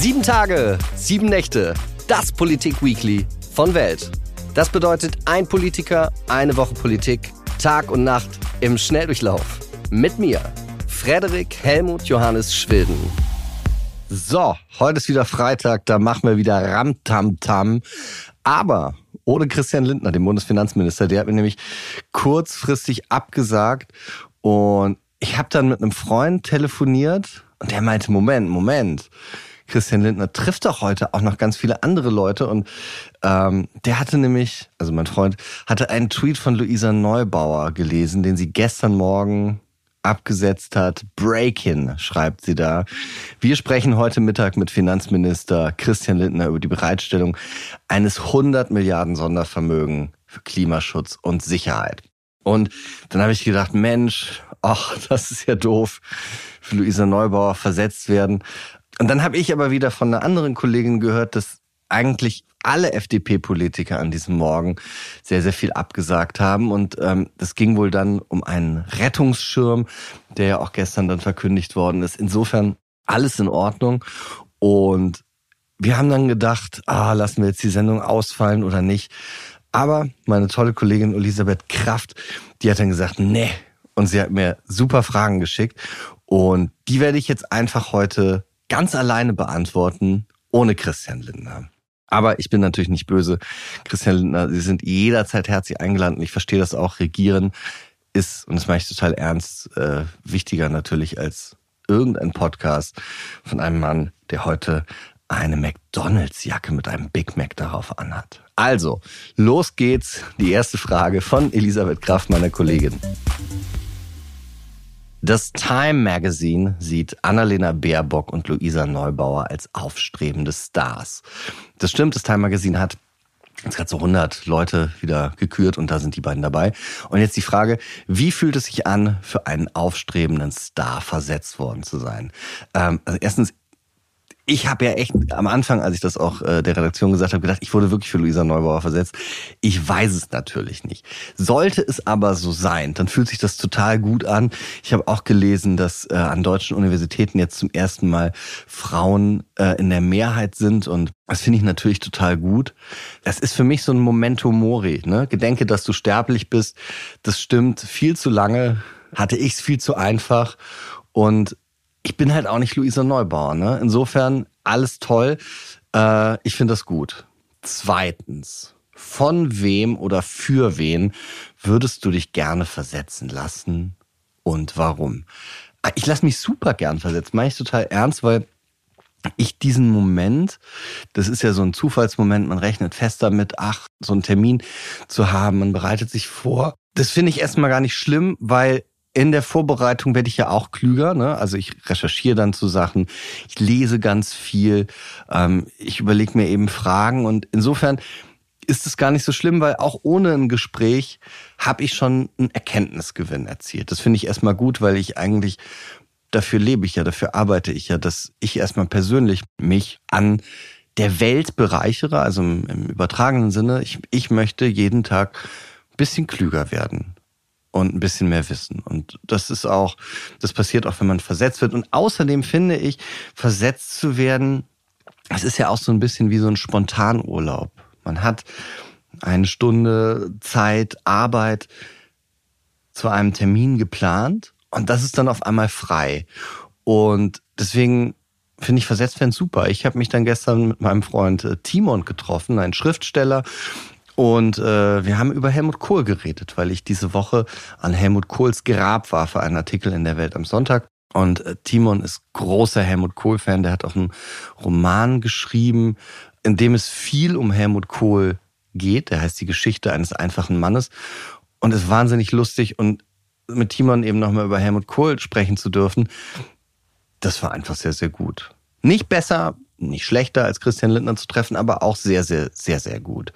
Sieben Tage, sieben Nächte, das Politik-Weekly von Welt. Das bedeutet ein Politiker, eine Woche Politik, Tag und Nacht im Schnelldurchlauf. Mit mir, Frederik Helmut Johannes Schwilden. So, heute ist wieder Freitag, da machen wir wieder Ramtamtam. Aber ohne Christian Lindner, den Bundesfinanzminister, der hat mir nämlich kurzfristig abgesagt und ich habe dann mit einem Freund telefoniert und der meinte, Moment, Moment. Christian Lindner trifft doch heute auch noch ganz viele andere Leute und ähm, der hatte nämlich, also mein Freund, hatte einen Tweet von Luisa Neubauer gelesen, den sie gestern Morgen abgesetzt hat. Break-in, schreibt sie da. Wir sprechen heute Mittag mit Finanzminister Christian Lindner über die Bereitstellung eines 100 Milliarden Sondervermögen für Klimaschutz und Sicherheit. Und dann habe ich gedacht, Mensch, ach, das ist ja doof, für Luisa Neubauer versetzt werden. Und dann habe ich aber wieder von einer anderen Kollegin gehört, dass eigentlich alle FDP-Politiker an diesem Morgen sehr, sehr viel abgesagt haben. Und ähm, das ging wohl dann um einen Rettungsschirm, der ja auch gestern dann verkündigt worden ist. Insofern alles in Ordnung. Und wir haben dann gedacht, ah, lassen wir jetzt die Sendung ausfallen oder nicht. Aber meine tolle Kollegin Elisabeth Kraft, die hat dann gesagt, nee. Und sie hat mir super Fragen geschickt. Und die werde ich jetzt einfach heute ganz alleine beantworten, ohne Christian Lindner. Aber ich bin natürlich nicht böse. Christian Lindner, Sie sind jederzeit herzlich eingeladen. Ich verstehe das auch. Regieren ist, und das mache ich total ernst, äh, wichtiger natürlich als irgendein Podcast von einem Mann, der heute eine McDonalds-Jacke mit einem Big Mac darauf anhat. Also, los geht's. Die erste Frage von Elisabeth Kraft, meiner Kollegin. Das Time Magazine sieht Annalena Baerbock und Luisa Neubauer als aufstrebende Stars. Das stimmt, das Time Magazine hat Jetzt gerade so 100 Leute wieder gekürt und da sind die beiden dabei. Und jetzt die Frage, wie fühlt es sich an, für einen aufstrebenden Star versetzt worden zu sein? Ähm, also erstens, ich habe ja echt am Anfang, als ich das auch äh, der Redaktion gesagt habe, gedacht, ich wurde wirklich für Luisa Neubauer versetzt. Ich weiß es natürlich nicht. Sollte es aber so sein, dann fühlt sich das total gut an. Ich habe auch gelesen, dass äh, an deutschen Universitäten jetzt zum ersten Mal Frauen äh, in der Mehrheit sind und das finde ich natürlich total gut. Das ist für mich so ein Memento Mori. Ne? Gedenke, dass du sterblich bist. Das stimmt. Viel zu lange hatte ich es viel zu einfach und ich bin halt auch nicht Luisa Neubauer. Ne? Insofern alles toll. Äh, ich finde das gut. Zweitens, von wem oder für wen würdest du dich gerne versetzen lassen und warum? Ah, ich lasse mich super gern versetzen, meine ich total ernst, weil ich diesen Moment, das ist ja so ein Zufallsmoment, man rechnet fest damit, ach, so einen Termin zu haben, man bereitet sich vor. Das finde ich erstmal gar nicht schlimm, weil in der Vorbereitung werde ich ja auch klüger. Ne? Also ich recherchiere dann zu Sachen, ich lese ganz viel, ähm, ich überlege mir eben Fragen und insofern ist es gar nicht so schlimm, weil auch ohne ein Gespräch habe ich schon einen Erkenntnisgewinn erzielt. Das finde ich erstmal gut, weil ich eigentlich dafür lebe ich ja, dafür arbeite ich ja, dass ich erstmal persönlich mich an der Welt bereichere, also im, im übertragenen Sinne. Ich, ich möchte jeden Tag ein bisschen klüger werden und ein bisschen mehr wissen. Und das ist auch, das passiert auch, wenn man versetzt wird. Und außerdem finde ich, versetzt zu werden, das ist ja auch so ein bisschen wie so ein Spontanurlaub. Man hat eine Stunde Zeit, Arbeit zu einem Termin geplant und das ist dann auf einmal frei. Und deswegen finde ich versetzt werden super. Ich habe mich dann gestern mit meinem Freund äh, Timon getroffen, ein Schriftsteller, und äh, wir haben über Helmut Kohl geredet, weil ich diese Woche an Helmut Kohls Grab war für einen Artikel in der Welt am Sonntag. Und äh, Timon ist großer Helmut Kohl-Fan. Der hat auch einen Roman geschrieben, in dem es viel um Helmut Kohl geht. Der heißt Die Geschichte eines einfachen Mannes. Und ist wahnsinnig lustig. Und mit Timon eben nochmal über Helmut Kohl sprechen zu dürfen, das war einfach sehr, sehr gut. Nicht besser, nicht schlechter als Christian Lindner zu treffen, aber auch sehr, sehr, sehr, sehr gut.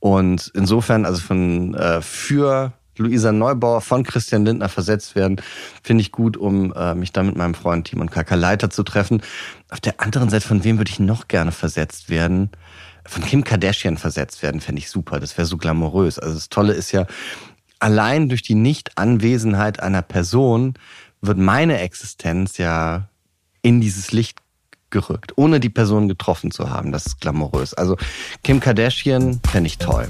Und insofern, also von äh, für Luisa Neubauer von Christian Lindner versetzt werden, finde ich gut, um äh, mich dann mit meinem Freund Timon Leiter zu treffen. Auf der anderen Seite, von wem würde ich noch gerne versetzt werden? Von Kim Kardashian versetzt werden, fände ich super. Das wäre so glamourös. Also das Tolle ist ja, allein durch die Nichtanwesenheit einer Person wird meine Existenz ja in dieses Licht gerückt, ohne die Person getroffen zu haben. Das ist glamourös. Also Kim Kardashian fände ich toll.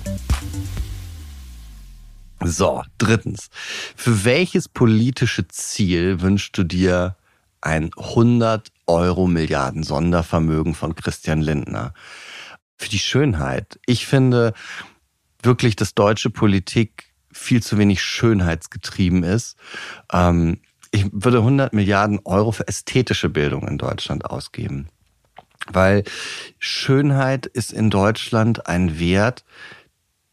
So, drittens. Für welches politische Ziel wünschst du dir ein 100 Euro Milliarden Sondervermögen von Christian Lindner? Für die Schönheit. Ich finde wirklich, dass deutsche Politik viel zu wenig schönheitsgetrieben ist. Ähm, ich würde 100 Milliarden Euro für ästhetische Bildung in Deutschland ausgeben. Weil Schönheit ist in Deutschland ein Wert,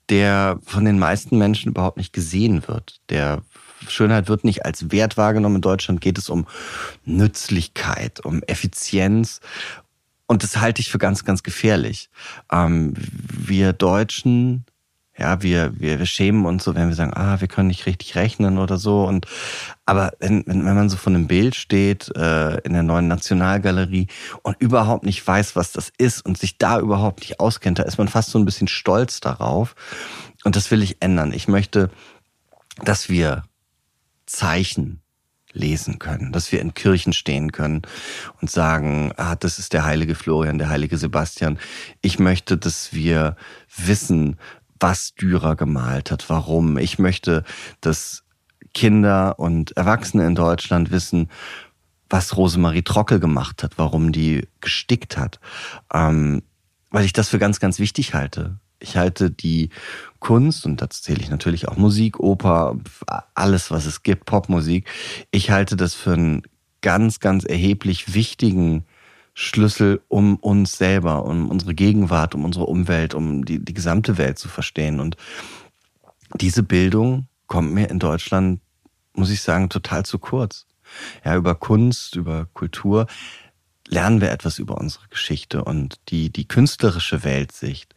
der von den meisten Menschen überhaupt nicht gesehen wird. Der Schönheit wird nicht als Wert wahrgenommen. In Deutschland geht es um Nützlichkeit, um Effizienz. Und das halte ich für ganz, ganz gefährlich. Ähm, wir Deutschen ja, wir, wir, wir schämen uns so, wenn wir sagen, ah, wir können nicht richtig rechnen oder so. Und aber wenn, wenn, wenn man so von einem Bild steht äh, in der neuen Nationalgalerie und überhaupt nicht weiß, was das ist und sich da überhaupt nicht auskennt, da ist man fast so ein bisschen stolz darauf. Und das will ich ändern. Ich möchte, dass wir Zeichen lesen können, dass wir in Kirchen stehen können und sagen, ah, das ist der heilige Florian, der heilige Sebastian. Ich möchte, dass wir wissen, was Dürer gemalt hat, warum. Ich möchte, dass Kinder und Erwachsene in Deutschland wissen, was Rosemarie Trockel gemacht hat, warum die gestickt hat. Ähm, weil ich das für ganz, ganz wichtig halte. Ich halte die Kunst, und dazu zähle ich natürlich auch Musik, Oper, alles, was es gibt, Popmusik, ich halte das für einen ganz, ganz erheblich wichtigen Schlüssel, um uns selber, um unsere Gegenwart, um unsere Umwelt, um die, die gesamte Welt zu verstehen. Und diese Bildung kommt mir in Deutschland, muss ich sagen, total zu kurz. Ja, über Kunst, über Kultur lernen wir etwas über unsere Geschichte und die, die künstlerische Weltsicht,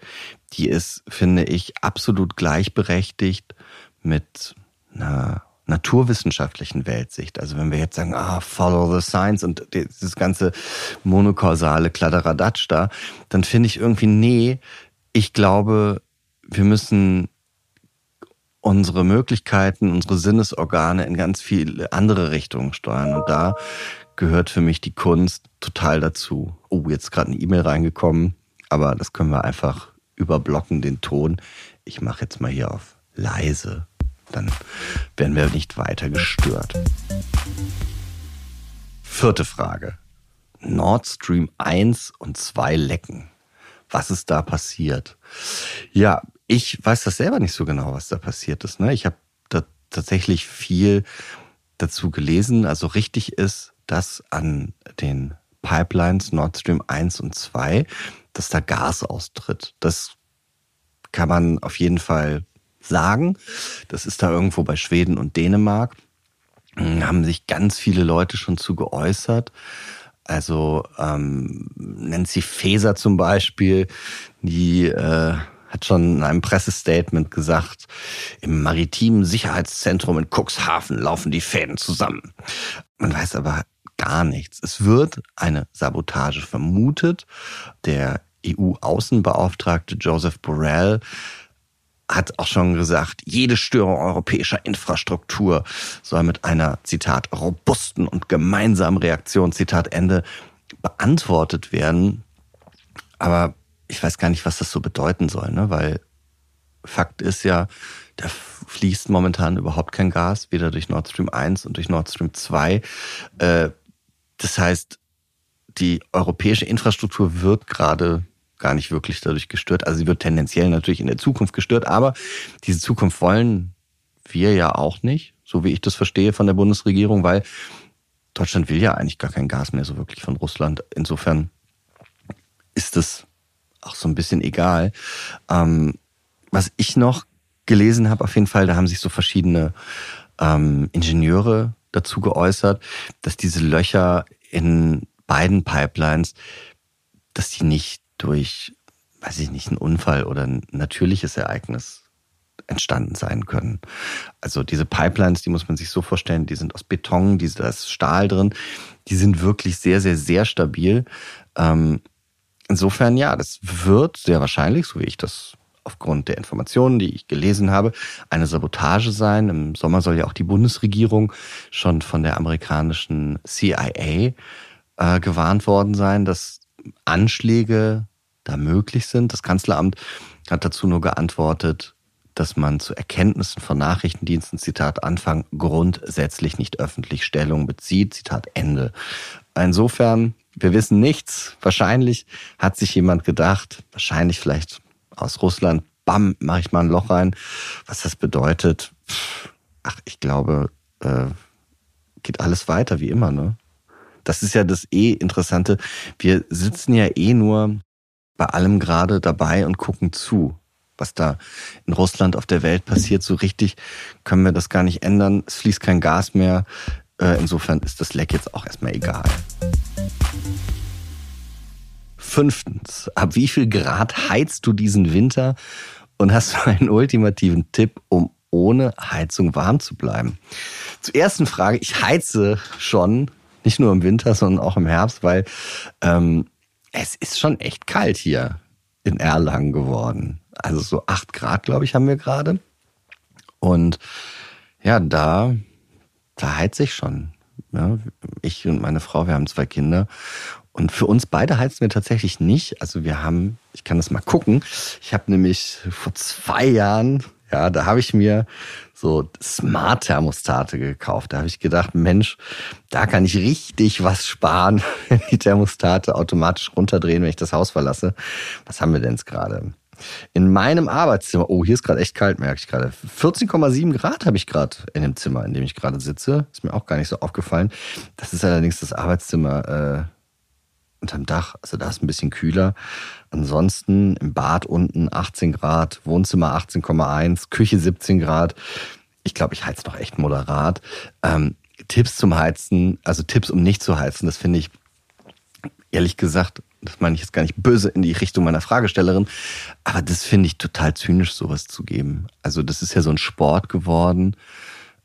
die ist, finde ich, absolut gleichberechtigt mit einer naturwissenschaftlichen Weltsicht. Also wenn wir jetzt sagen, ah, follow the science und dieses ganze monokausale Kladderadatsch da, dann finde ich irgendwie, nee, ich glaube, wir müssen unsere Möglichkeiten, unsere Sinnesorgane in ganz viele andere Richtungen steuern. Und da gehört für mich die Kunst total dazu. Oh, jetzt gerade eine E-Mail reingekommen, aber das können wir einfach überblocken, den Ton. Ich mache jetzt mal hier auf leise dann werden wir nicht weiter gestört. Vierte Frage. Nord Stream 1 und 2 lecken. Was ist da passiert? Ja, ich weiß das selber nicht so genau, was da passiert ist. Ne? Ich habe da tatsächlich viel dazu gelesen. Also richtig ist, dass an den Pipelines Nord Stream 1 und 2, dass da Gas austritt. Das kann man auf jeden Fall sagen. Das ist da irgendwo bei Schweden und Dänemark. Hm, haben sich ganz viele Leute schon zu geäußert. Also ähm, Nancy Faeser zum Beispiel, die äh, hat schon in einem Pressestatement gesagt, im maritimen Sicherheitszentrum in Cuxhaven laufen die Fäden zusammen. Man weiß aber gar nichts. Es wird eine Sabotage vermutet. Der EU-Außenbeauftragte Joseph Borrell hat auch schon gesagt, jede Störung europäischer Infrastruktur soll mit einer, Zitat, robusten und gemeinsamen Reaktion, Zitat Ende, beantwortet werden. Aber ich weiß gar nicht, was das so bedeuten soll, ne? weil Fakt ist ja, da fließt momentan überhaupt kein Gas, weder durch Nord Stream 1 und durch Nord Stream 2. Äh, das heißt, die europäische Infrastruktur wird gerade gar nicht wirklich dadurch gestört. Also sie wird tendenziell natürlich in der Zukunft gestört, aber diese Zukunft wollen wir ja auch nicht, so wie ich das verstehe von der Bundesregierung, weil Deutschland will ja eigentlich gar kein Gas mehr so wirklich von Russland. Insofern ist es auch so ein bisschen egal. Ähm, was ich noch gelesen habe, auf jeden Fall, da haben sich so verschiedene ähm, Ingenieure dazu geäußert, dass diese Löcher in beiden Pipelines, dass die nicht durch, weiß ich nicht, einen Unfall oder ein natürliches Ereignis entstanden sein können. Also diese Pipelines, die muss man sich so vorstellen, die sind aus Beton, die, da ist Stahl drin, die sind wirklich sehr, sehr, sehr stabil. Ähm, insofern, ja, das wird sehr wahrscheinlich, so wie ich das aufgrund der Informationen, die ich gelesen habe, eine Sabotage sein. Im Sommer soll ja auch die Bundesregierung schon von der amerikanischen CIA äh, gewarnt worden sein, dass Anschläge da möglich sind. Das Kanzleramt hat dazu nur geantwortet, dass man zu Erkenntnissen von Nachrichtendiensten, Zitat Anfang, grundsätzlich nicht öffentlich Stellung bezieht, Zitat Ende. Insofern, wir wissen nichts. Wahrscheinlich hat sich jemand gedacht, wahrscheinlich vielleicht aus Russland, bam, mache ich mal ein Loch rein. Was das bedeutet, ach, ich glaube, äh, geht alles weiter wie immer, ne? Das ist ja das eh Interessante. Wir sitzen ja eh nur bei allem gerade dabei und gucken zu. Was da in Russland auf der Welt passiert, so richtig können wir das gar nicht ändern. Es fließt kein Gas mehr. Äh, insofern ist das Leck jetzt auch erstmal egal. Fünftens, ab wie viel Grad heizt du diesen Winter und hast du einen ultimativen Tipp, um ohne Heizung warm zu bleiben? Zur ersten Frage, ich heize schon, nicht nur im Winter, sondern auch im Herbst, weil ähm, es ist schon echt kalt hier in Erlangen geworden. Also so acht Grad, glaube ich, haben wir gerade. Und ja, da, da heizt sich schon. Ja, ich und meine Frau, wir haben zwei Kinder. Und für uns beide heizen wir tatsächlich nicht. Also wir haben, ich kann das mal gucken. Ich habe nämlich vor zwei Jahren, ja, da habe ich mir so Smart-Thermostate gekauft. Da habe ich gedacht, Mensch, da kann ich richtig was sparen, wenn die Thermostate automatisch runterdrehen, wenn ich das Haus verlasse. Was haben wir denn jetzt gerade? In meinem Arbeitszimmer, oh, hier ist gerade echt kalt, merke ich gerade. 14,7 Grad habe ich gerade in dem Zimmer, in dem ich gerade sitze. Ist mir auch gar nicht so aufgefallen. Das ist allerdings das Arbeitszimmer äh, unterm Dach. Also da ist ein bisschen kühler. Ansonsten im Bad unten 18 Grad, Wohnzimmer 18,1, Küche 17 Grad. Ich glaube, ich heiz noch echt moderat. Ähm, Tipps zum Heizen, also Tipps, um nicht zu heizen, das finde ich ehrlich gesagt, das meine ich jetzt gar nicht böse in die Richtung meiner Fragestellerin, aber das finde ich total zynisch, sowas zu geben. Also das ist ja so ein Sport geworden.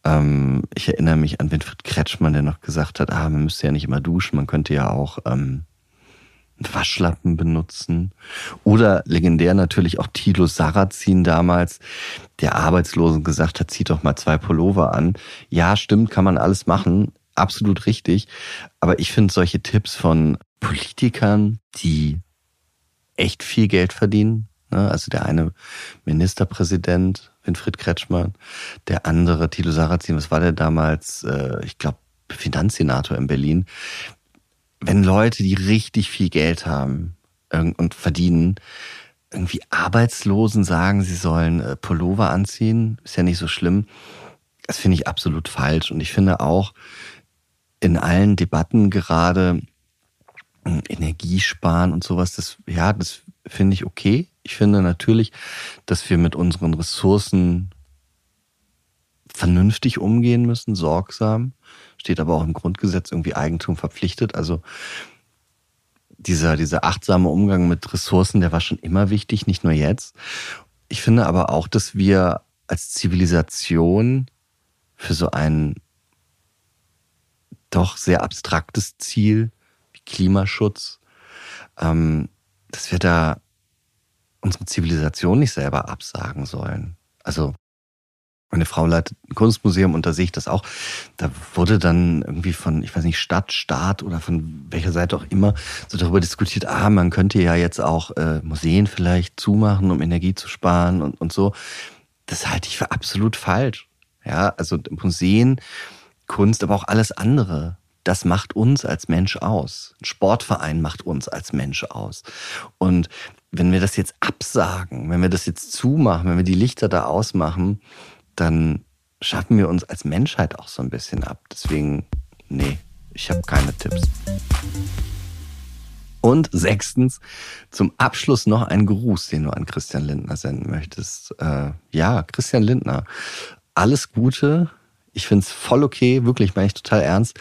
Ähm, ich erinnere mich an Winfried Kretschmann, der noch gesagt hat, ah, man müsste ja nicht immer duschen, man könnte ja auch ähm, Waschlappen benutzen. Oder legendär natürlich auch Tilo Sarrazin damals, der Arbeitslosen gesagt hat, zieht doch mal zwei Pullover an. Ja, stimmt, kann man alles machen. Absolut richtig. Aber ich finde solche Tipps von Politikern, die echt viel Geld verdienen, ne, also der eine Ministerpräsident, Winfried Kretschmann, der andere Tilo Sarrazin, was war der damals? Äh, ich glaube, Finanzsenator in Berlin wenn Leute, die richtig viel Geld haben und verdienen, irgendwie Arbeitslosen sagen, sie sollen äh, Pullover anziehen, ist ja nicht so schlimm. Das finde ich absolut falsch. Und ich finde auch in allen Debatten gerade hm, Energiesparen und sowas, das, ja, das finde ich okay. Ich finde natürlich, dass wir mit unseren Ressourcen vernünftig umgehen müssen, sorgsam steht aber auch im Grundgesetz irgendwie Eigentum verpflichtet. Also dieser, dieser achtsame Umgang mit Ressourcen, der war schon immer wichtig, nicht nur jetzt. Ich finde aber auch, dass wir als Zivilisation für so ein doch sehr abstraktes Ziel wie Klimaschutz, ähm, dass wir da unsere Zivilisation nicht selber absagen sollen. Also meine Frau leitet ein Kunstmuseum und da sehe ich das auch. Da wurde dann irgendwie von, ich weiß nicht, Stadt, Staat oder von welcher Seite auch immer so darüber diskutiert, ah, man könnte ja jetzt auch äh, Museen vielleicht zumachen, um Energie zu sparen und, und so. Das halte ich für absolut falsch. Ja, also Museen, Kunst, aber auch alles andere. Das macht uns als Mensch aus. Ein Sportverein macht uns als Mensch aus. Und wenn wir das jetzt absagen, wenn wir das jetzt zumachen, wenn wir die Lichter da ausmachen, dann schaffen wir uns als Menschheit auch so ein bisschen ab. Deswegen, nee, ich habe keine Tipps. Und sechstens, zum Abschluss noch ein Gruß, den du an Christian Lindner senden möchtest. Äh, ja, Christian Lindner, alles Gute. Ich finde es voll okay, wirklich, meine ich total ernst.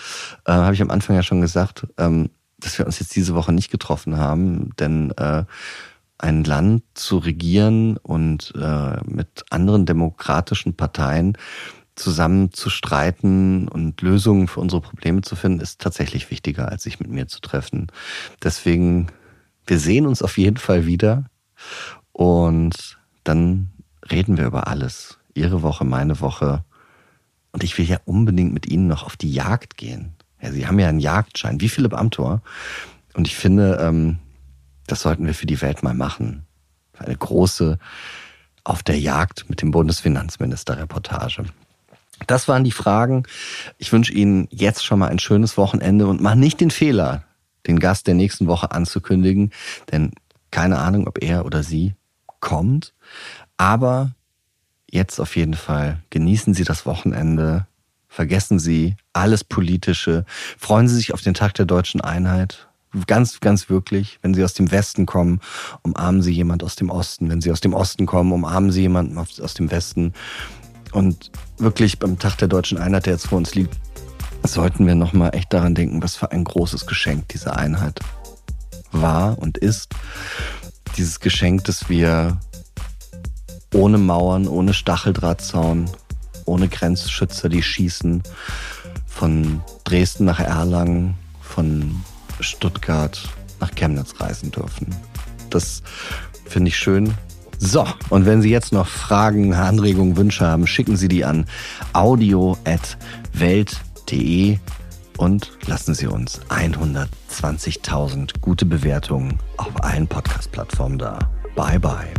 Äh, habe ich am Anfang ja schon gesagt, ähm, dass wir uns jetzt diese Woche nicht getroffen haben, denn äh, ein Land zu regieren und äh, mit anderen demokratischen Parteien zusammen zu streiten und Lösungen für unsere Probleme zu finden, ist tatsächlich wichtiger, als sich mit mir zu treffen. Deswegen, wir sehen uns auf jeden Fall wieder und dann reden wir über alles. Ihre Woche, meine Woche. Und ich will ja unbedingt mit Ihnen noch auf die Jagd gehen. Ja, sie haben ja einen Jagdschein, wie Philipp Amthor. Und ich finde, ähm, das sollten wir für die Welt mal machen. Eine große Auf der Jagd mit dem Bundesfinanzminister Reportage. Das waren die Fragen. Ich wünsche Ihnen jetzt schon mal ein schönes Wochenende und mach nicht den Fehler, den Gast der nächsten Woche anzukündigen, denn keine Ahnung, ob er oder sie kommt. Aber jetzt auf jeden Fall genießen Sie das Wochenende. Vergessen Sie alles Politische. Freuen Sie sich auf den Tag der deutschen Einheit. Ganz, ganz wirklich. Wenn Sie aus dem Westen kommen, umarmen Sie jemand aus dem Osten. Wenn Sie aus dem Osten kommen, umarmen Sie jemanden aus dem Westen. Und wirklich beim Tag der deutschen Einheit, der jetzt vor uns liegt, sollten wir nochmal echt daran denken, was für ein großes Geschenk diese Einheit war und ist. Dieses Geschenk, das wir ohne Mauern, ohne Stacheldrahtzaun, ohne Grenzschützer, die schießen, von Dresden nach Erlangen, von Stuttgart nach Chemnitz reisen dürfen. Das finde ich schön. So, und wenn Sie jetzt noch Fragen, Anregungen, Wünsche haben, schicken Sie die an audio.welt.de und lassen Sie uns 120.000 gute Bewertungen auf allen Podcast-Plattformen da. Bye bye.